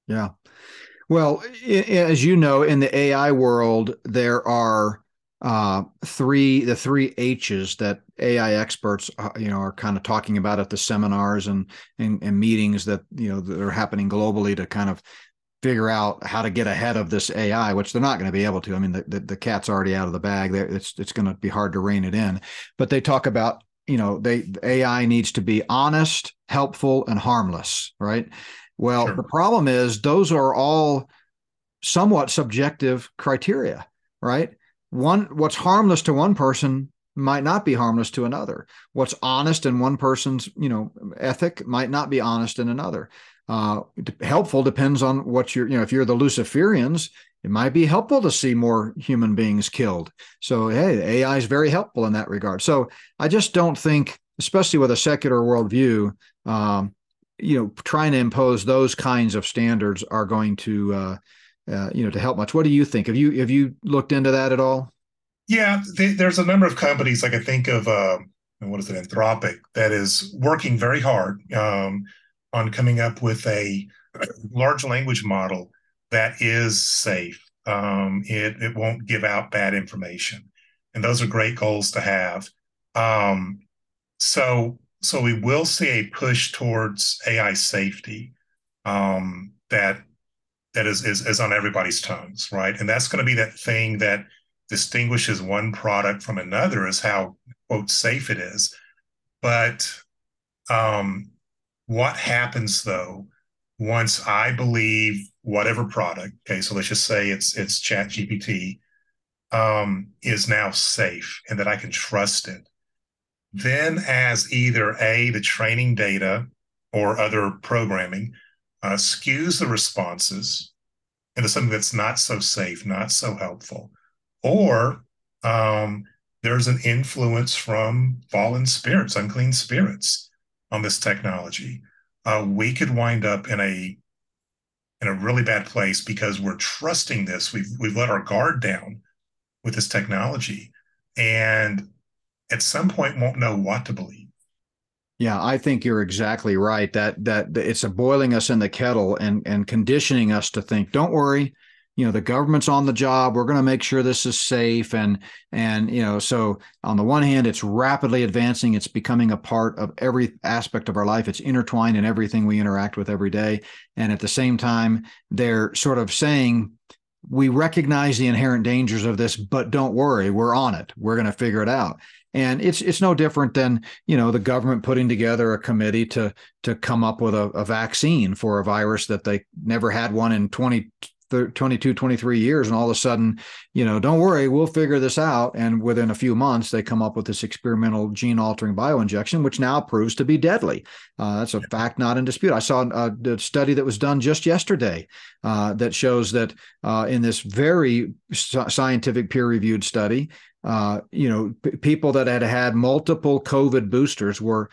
Yeah. Well, as you know, in the AI world, there are uh, three the three H's that AI experts uh, you know are kind of talking about at the seminars and, and and meetings that you know that are happening globally to kind of figure out how to get ahead of this AI, which they're not going to be able to. I mean, the, the, the cat's already out of the bag. There, it's it's going to be hard to rein it in. But they talk about you know they AI needs to be honest, helpful, and harmless, right? Well, sure. the problem is those are all somewhat subjective criteria, right? one what's harmless to one person might not be harmless to another what's honest in one person's you know ethic might not be honest in another uh, helpful depends on what you're you know if you're the luciferians it might be helpful to see more human beings killed so hey ai is very helpful in that regard so i just don't think especially with a secular worldview um, you know trying to impose those kinds of standards are going to uh, uh, you know, to help much. What do you think? Have you have you looked into that at all? Yeah, there's a number of companies like I think of uh, what is it, Anthropic, that is working very hard um, on coming up with a large language model that is safe. Um, it it won't give out bad information, and those are great goals to have. Um, so so we will see a push towards AI safety um, that that is, is, is on everybody's tongues, right? And that's going to be that thing that distinguishes one product from another is how quote safe it is. But um, what happens though once I believe whatever product, okay, so let's just say it's it's ChatGPT, um, is now safe and that I can trust it. Then, as either a the training data or other programming uh, skews the responses into something that's not so safe, not so helpful, or um, there's an influence from fallen spirits, unclean spirits on this technology. Uh, we could wind up in a in a really bad place because we're trusting this. We've we've let our guard down with this technology, and at some point won't know what to believe. Yeah, I think you're exactly right. That that it's a boiling us in the kettle and and conditioning us to think, don't worry, you know, the government's on the job. We're going to make sure this is safe and and you know, so on the one hand, it's rapidly advancing. It's becoming a part of every aspect of our life. It's intertwined in everything we interact with every day. And at the same time, they're sort of saying we recognize the inherent dangers of this, but don't worry, we're on it. We're going to figure it out and it's it's no different than you know the government putting together a committee to to come up with a, a vaccine for a virus that they never had one in 20 22 23 years and all of a sudden you know don't worry we'll figure this out. And within a few months they come up with this experimental gene altering bioinjection which now proves to be deadly. Uh, that's a fact not in dispute. I saw a, a study that was done just yesterday uh, that shows that uh, in this very scientific peer reviewed study uh, you know, p- people that had had multiple COVID boosters were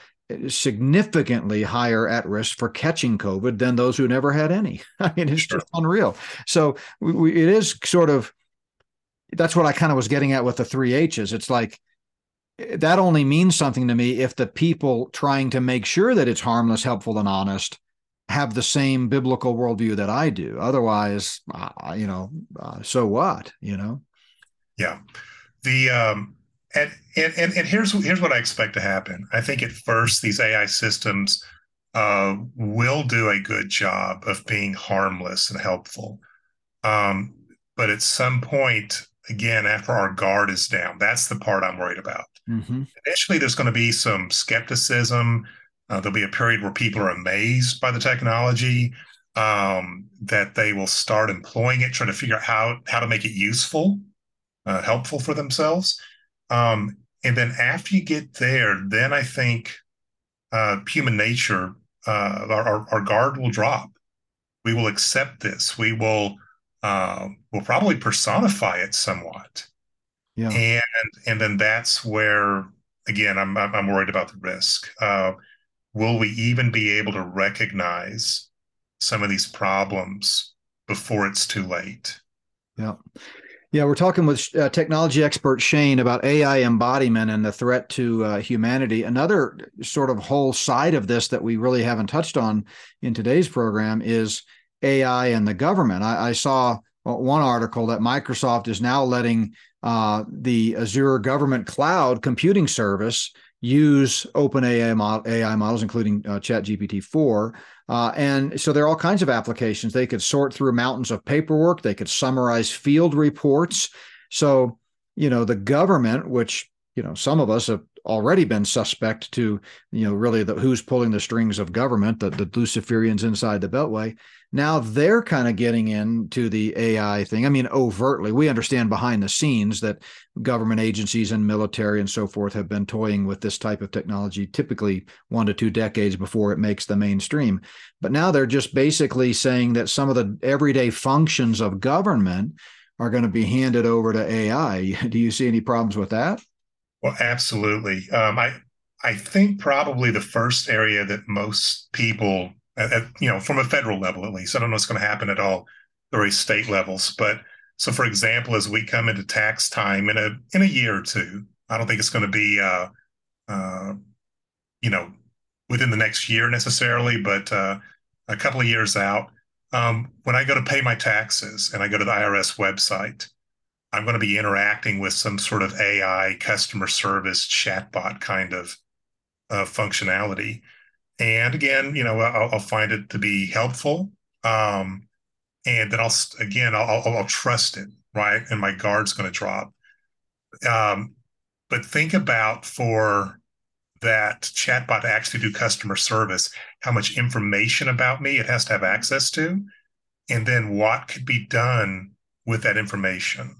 significantly higher at risk for catching COVID than those who never had any. [laughs] I mean, it's sure. just unreal. So we, we, it is sort of that's what I kind of was getting at with the three H's. It's like that only means something to me if the people trying to make sure that it's harmless, helpful, and honest have the same biblical worldview that I do. Otherwise, uh, you know, uh, so what? You know? Yeah the um, and, and and here's here's what I expect to happen. I think at first these AI systems uh, will do a good job of being harmless and helpful. Um, but at some point, again, after our guard is down, that's the part I'm worried about. Mm-hmm. Initially, there's going to be some skepticism. Uh, there'll be a period where people are amazed by the technology, um, that they will start employing it, trying to figure out how how to make it useful, uh, helpful for themselves. Um, and then after you get there, then I think uh, human nature, uh, our, our guard will drop. We will accept this. We will uh, will probably personify it somewhat. Yeah. And and then that's where again I'm I'm worried about the risk. Uh, will we even be able to recognize some of these problems before it's too late? Yeah. Yeah, we're talking with uh, technology expert Shane about AI embodiment and the threat to uh, humanity. Another sort of whole side of this that we really haven't touched on in today's program is AI and the government. I, I saw one article that Microsoft is now letting uh, the Azure government cloud computing service use OpenAI, AI models, including uh, ChatGPT 4. Uh, and so there are all kinds of applications. They could sort through mountains of paperwork, they could summarize field reports. So, you know, the government, which, you know, some of us have already been suspect to, you know, really the, who's pulling the strings of government, the, the Luciferians inside the Beltway. Now they're kind of getting into the AI thing. I mean, overtly, we understand behind the scenes that government agencies and military and so forth have been toying with this type of technology typically one to two decades before it makes the mainstream. But now they're just basically saying that some of the everyday functions of government are going to be handed over to AI. [laughs] Do you see any problems with that? Well, absolutely. Um, I I think probably the first area that most people, at, at, you know, from a federal level at least, I don't know what's going to happen at all the state levels, but so for example, as we come into tax time in a in a year or two, I don't think it's going to be, uh, uh, you know, within the next year necessarily, but uh, a couple of years out. Um, when I go to pay my taxes and I go to the IRS website, I'm going to be interacting with some sort of AI customer service chatbot kind of uh, functionality. And again, you know, I'll, I'll find it to be helpful. Um, and then I'll, again, I'll, I'll, I'll trust it, right? And my guard's going to drop. Um, but think about for that chatbot to actually do customer service, how much information about me it has to have access to, and then what could be done with that information.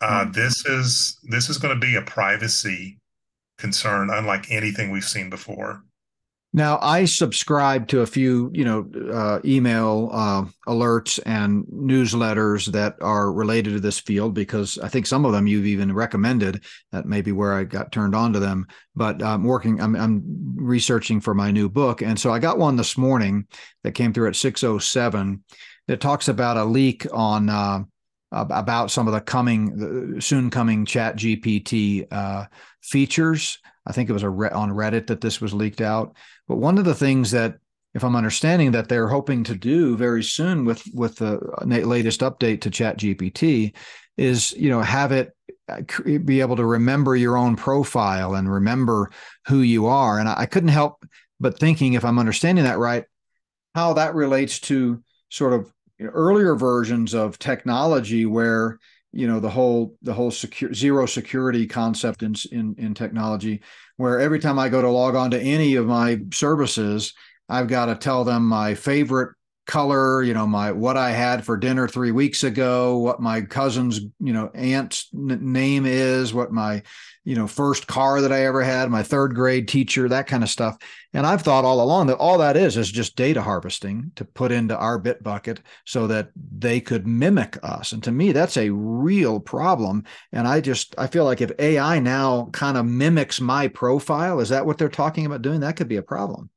Uh, mm-hmm. This is this is going to be a privacy concern, unlike anything we've seen before. Now, I subscribe to a few, you know, uh, email uh, alerts and newsletters that are related to this field because I think some of them you've even recommended. That may be where I got turned on to them. But I'm working, I'm, I'm researching for my new book, and so I got one this morning that came through at 6:07 that talks about a leak on uh, about some of the coming, soon coming ChatGPT uh, features. I think it was a re- on Reddit that this was leaked out. But one of the things that, if I'm understanding, that they're hoping to do very soon with with the latest update to ChatGPT is, you know, have it uh, be able to remember your own profile and remember who you are. And I couldn't help but thinking, if I'm understanding that right, how that relates to sort of earlier versions of technology where you know the whole the whole secure zero security concept in, in in technology where every time i go to log on to any of my services i've got to tell them my favorite color you know my what i had for dinner three weeks ago what my cousin's you know aunt's n- name is what my you know first car that i ever had my third grade teacher that kind of stuff. And i've thought all along that all that is is just data harvesting to put into our bit bucket so that they could mimic us. And to me that's a real problem. And i just i feel like if ai now kind of mimics my profile is that what they're talking about doing? That could be a problem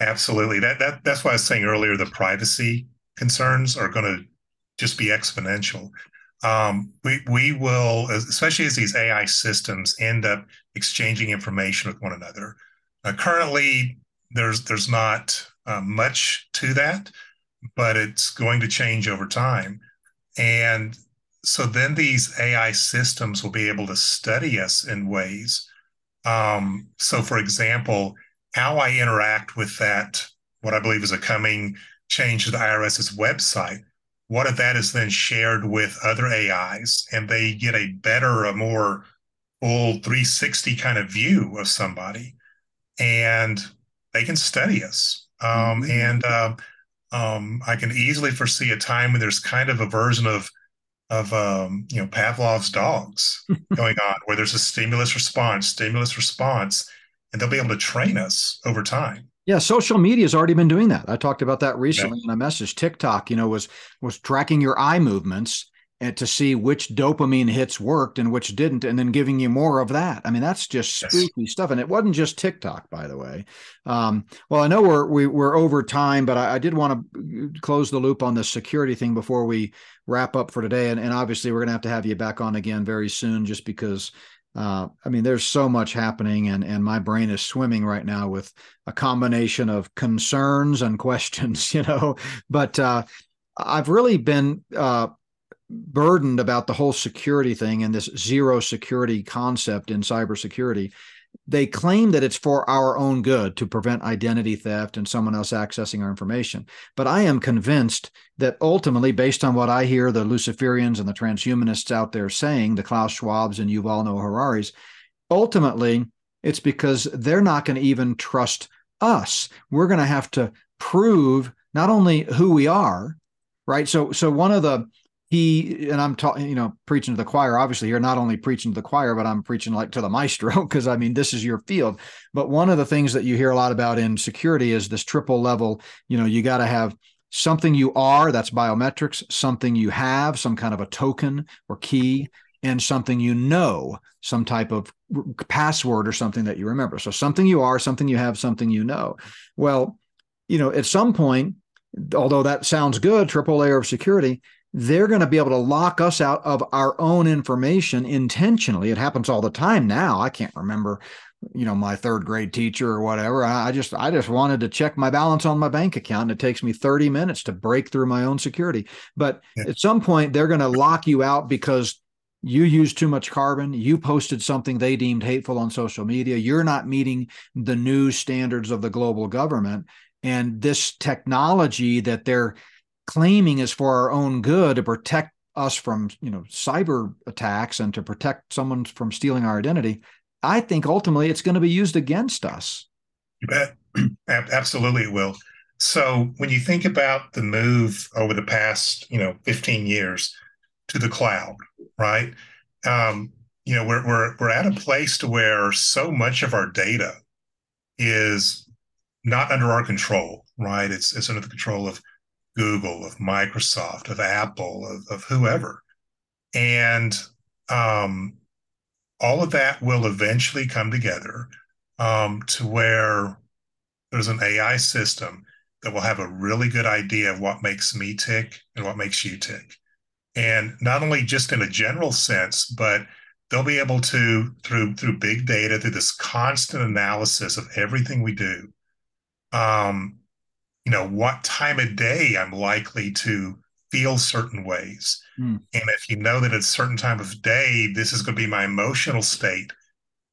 Absolutely. That that that's why I was saying earlier the privacy concerns are going to just be exponential. Um, we we will, especially as these AI systems end up exchanging information with one another. Uh, currently, there's there's not uh, much to that, but it's going to change over time, and so then these AI systems will be able to study us in ways. Um, so, for example, how I interact with that, what I believe is a coming change to the IRS's website, what if that is then shared with other AIs and they get a better, a more full 360 kind of view of somebody and they can study us. Um, mm-hmm. And uh, um, I can easily foresee a time when there's kind of a version of of um, you know Pavlov's dogs [laughs] going on, where there's a stimulus response, stimulus response, and they'll be able to train us over time. Yeah, social media has already been doing that. I talked about that recently yeah. in a message. TikTok, you know, was was tracking your eye movements and to see which dopamine hits worked and which didn't, and then giving you more of that. I mean, that's just spooky stuff. And it wasn't just TikTok, by the way. Um, well, I know we're we, are we are over time, but I, I, did want to close the loop on the security thing before we wrap up for today. And, and obviously, we're going to have to have you back on again very soon, just because. Uh, I mean, there's so much happening, and and my brain is swimming right now with a combination of concerns and [laughs] questions, you know. But uh, I've really been uh, burdened about the whole security thing and this zero security concept in cybersecurity. They claim that it's for our own good to prevent identity theft and someone else accessing our information. But I am convinced that ultimately, based on what I hear the Luciferians and the transhumanists out there saying, the Klaus Schwabs and Yuval Noah Harari's, ultimately, it's because they're not going to even trust us. We're going to have to prove not only who we are, right? So, so one of the he and I'm talking, you know, preaching to the choir. Obviously, you're not only preaching to the choir, but I'm preaching like to the maestro [laughs] because I mean, this is your field. But one of the things that you hear a lot about in security is this triple level. You know, you got to have something you are, that's biometrics, something you have, some kind of a token or key, and something you know, some type of password or something that you remember. So something you are, something you have, something you know. Well, you know, at some point, although that sounds good, triple layer of security, they're going to be able to lock us out of our own information intentionally. It happens all the time now. I can't remember, you know, my third grade teacher or whatever. I just I just wanted to check my balance on my bank account. And it takes me 30 minutes to break through my own security. But yeah. at some point they're going to lock you out because you used too much carbon you posted something they deemed hateful on social media you're not meeting the new standards of the global government and this technology that they're claiming is for our own good to protect us from you know cyber attacks and to protect someone from stealing our identity i think ultimately it's going to be used against us. You bet. [clears throat] Absolutely it will. So when you think about the move over the past you know 15 years to the cloud right? Um, you know we're, we're we're at a place to where so much of our data is not under our control right? It's it's under the control of Google, of Microsoft, of Apple, of, of whoever. And um, all of that will eventually come together um, to where there's an AI system that will have a really good idea of what makes me tick and what makes you tick. And not only just in a general sense, but they'll be able to, through through big data, through this constant analysis of everything we do, um, you know what time of day i'm likely to feel certain ways mm. and if you know that at a certain time of day this is going to be my emotional state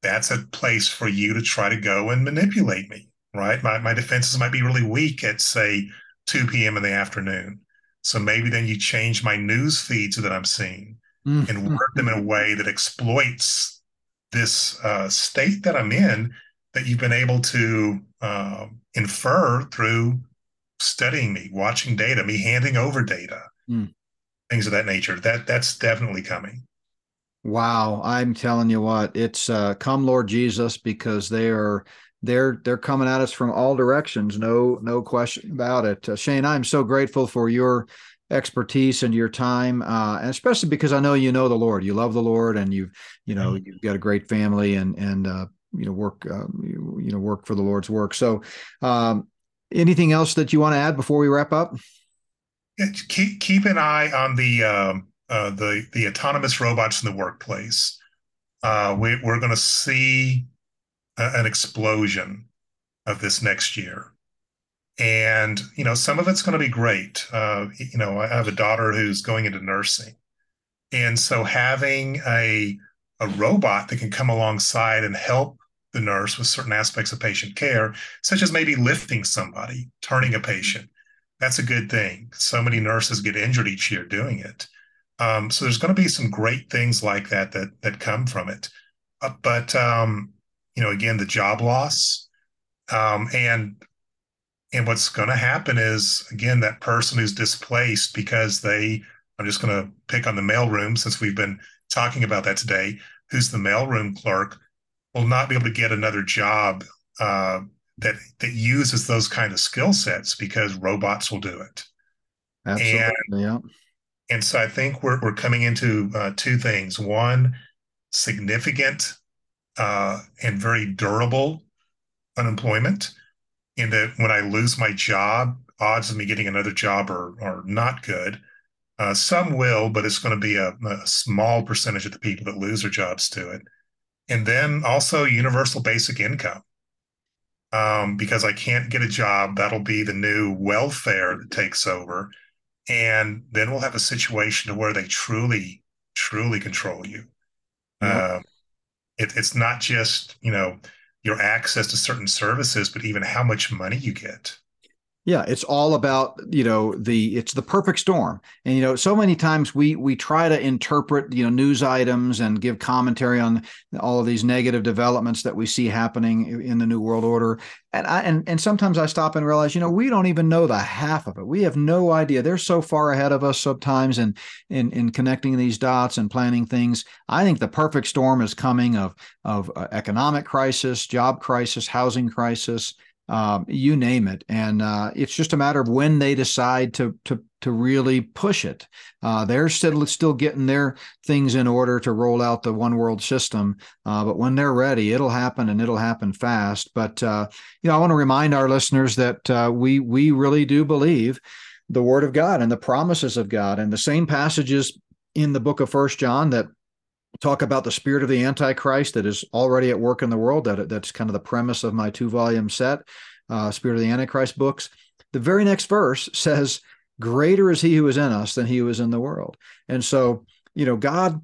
that's a place for you to try to go and manipulate me right my, my defenses might be really weak at say 2 p.m in the afternoon so maybe then you change my news feeds that i'm seeing mm. and work them in a way that exploits this uh, state that i'm in that you've been able to uh, infer through studying me, watching data, me handing over data, mm. things of that nature. That that's definitely coming. Wow, I'm telling you what, it's uh, come Lord Jesus because they are they're they're coming at us from all directions. No no question about it. Uh, Shane, I'm so grateful for your expertise and your time, uh, and especially because I know you know the Lord. You love the Lord, and you've you know mm-hmm. you've got a great family and and uh, you know work uh, you, you, know work for the Lord's work. So um, Anything else that you want to add before we wrap up? Keep keep an eye on the um, uh, the the autonomous robots in the workplace. Uh, we, we're going to see a, an explosion of this next year, and you know some of it's going to be great. Uh, you know, I have a daughter who's going into nursing, and so having a a robot that can come alongside and help the nurse with certain aspects of patient care, such as maybe lifting somebody, turning a patient. That's a good thing. So many nurses get injured each year doing it. Um, so there's going to be some great things like that that that come from it. Uh, but um, you know, again, the job loss um, and and what's going to happen is again that person who's displaced because they i'm just going to pick on the mailroom since we've been talking about that today who's the mailroom clerk will not be able to get another job uh, that that uses those kind of skill sets because robots will do it Absolutely, and, yeah. and so i think we're, we're coming into uh, two things one significant uh, and very durable unemployment in that when I lose my job, odds of me getting another job are, are not good. Uh, some will, but it's going to be a, a, small percentage of the people that lose their jobs to it. And then also universal basic income. Um, because I can't get a job, that'll be the new welfare that takes over. And then we'll have a situation to where they truly, truly control you. Yep. Uh, it, it's not just, you know, your access to certain services, but even how much money you get. Yeah, it's all about you know the it's the perfect storm, and you know so many times we we try to interpret you know news items and give commentary on all of these negative developments that we see happening in the new world order, and I and and sometimes I stop and realize you know we don't even know the half of it. We have no idea. They're so far ahead of us sometimes in in in connecting these dots and planning things. I think the perfect storm is coming of of uh, economic crisis, job crisis, housing crisis um, you name it. And uh, it's just a matter of when they decide to to to really push it. Uh, they're still still getting their things in order to roll out the one world system. Uh, but when they're ready, it'll happen and it'll happen fast. But uh, you know, I want to remind our listeners that uh, we we really do believe the Word of God and the promises of God, and the same passages in the book of First John that talk about the spirit of the antichrist that is already at work in the world that that's kind of the premise of my two volume set uh, spirit of the antichrist books. The very next verse [laughs] says greater is he who is in us than he who is in the world. And so you know god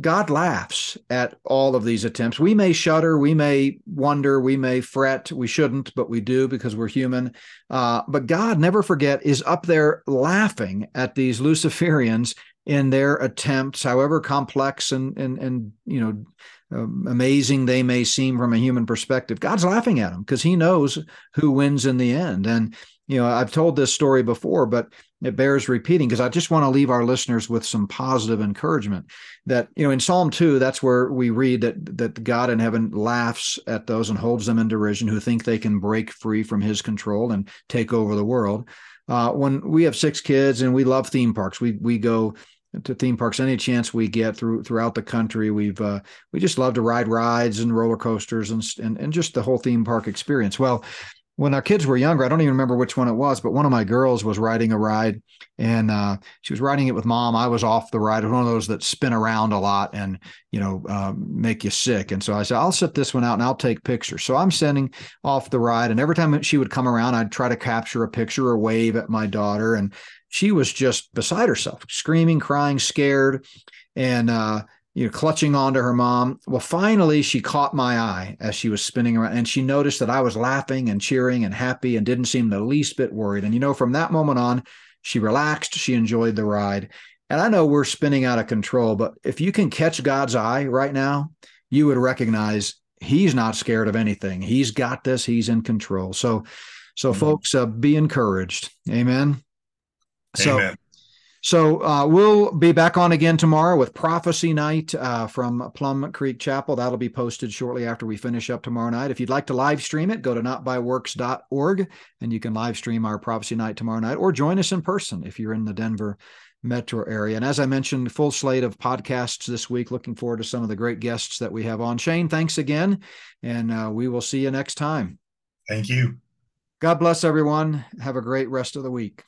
god laughs at all of these attempts. We may shudder we may wonder we may fret we shouldn't but we do because we're human. Uh, but god never forget is up there laughing at these luciferians in their attempts, however complex and and and you know um, amazing they may seem from a human perspective. God's laughing at them because He knows who wins in the end. And you know, I've told this story before, but it bears repeating because I just want to leave our listeners with some positive encouragement. That you know, in Psalm two, that's where we read that that God in heaven laughs at those and holds them in derision who think they can break free from His control and take over the world. Uh, when we have six kids and we love theme parks, we we go to theme parks any chance we get through throughout the country. We've uh, we just love to ride rides and roller coasters and, and and just the whole theme park experience. Well, when our kids were younger, I don't even remember which one it was, but one of my girls was riding a ride and uh, she was riding it with mom. I was off the ride. It was one of those that spin around a lot and, you know, uh, make you sick. And so I said, I'll set this one out and I'll take pictures. So I'm sending off the ride. And every time she would come around, I'd try to capture a picture or wave at my daughter. And she was just beside herself, screaming, crying, scared. And, uh, you know, clutching onto her mom. Well, finally, she caught my eye as she was spinning around, and she noticed that I was laughing and cheering and happy and didn't seem the least bit worried. And, you know, from that moment on, she relaxed, she enjoyed the ride. And I know we're spinning out of control, but if you can catch God's eye right now, you would recognize he's not scared of anything. He's got this, he's in control. So, so mm-hmm. folks, uh, be encouraged. Amen. Amen. So, so uh, we'll be back on again tomorrow with Prophecy Night uh, from Plum Creek Chapel. That'll be posted shortly after we finish up tomorrow night. If you'd like to live stream it, go to notbyworks.org and you can live stream our Prophecy Night tomorrow night or join us in person if you're in the Denver metro area. And as I mentioned, full slate of podcasts this week. Looking forward to some of the great guests that we have on. Shane, thanks again. And uh, we will see you next time. Thank you. God bless everyone. Have a great rest of the week.